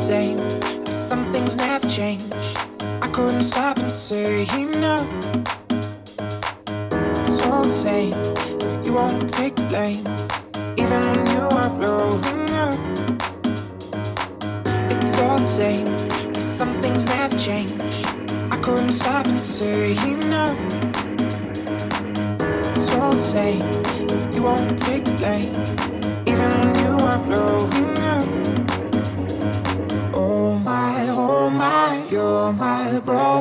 same. Some things never change. I couldn't stop and say no. It's all the same. You won't take the blame, even when you are blowing up. It's all the same. Some things never change. I couldn't stop and say no. It's all the same. You won't take the blame, even when you are blowing up. My broken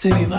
to the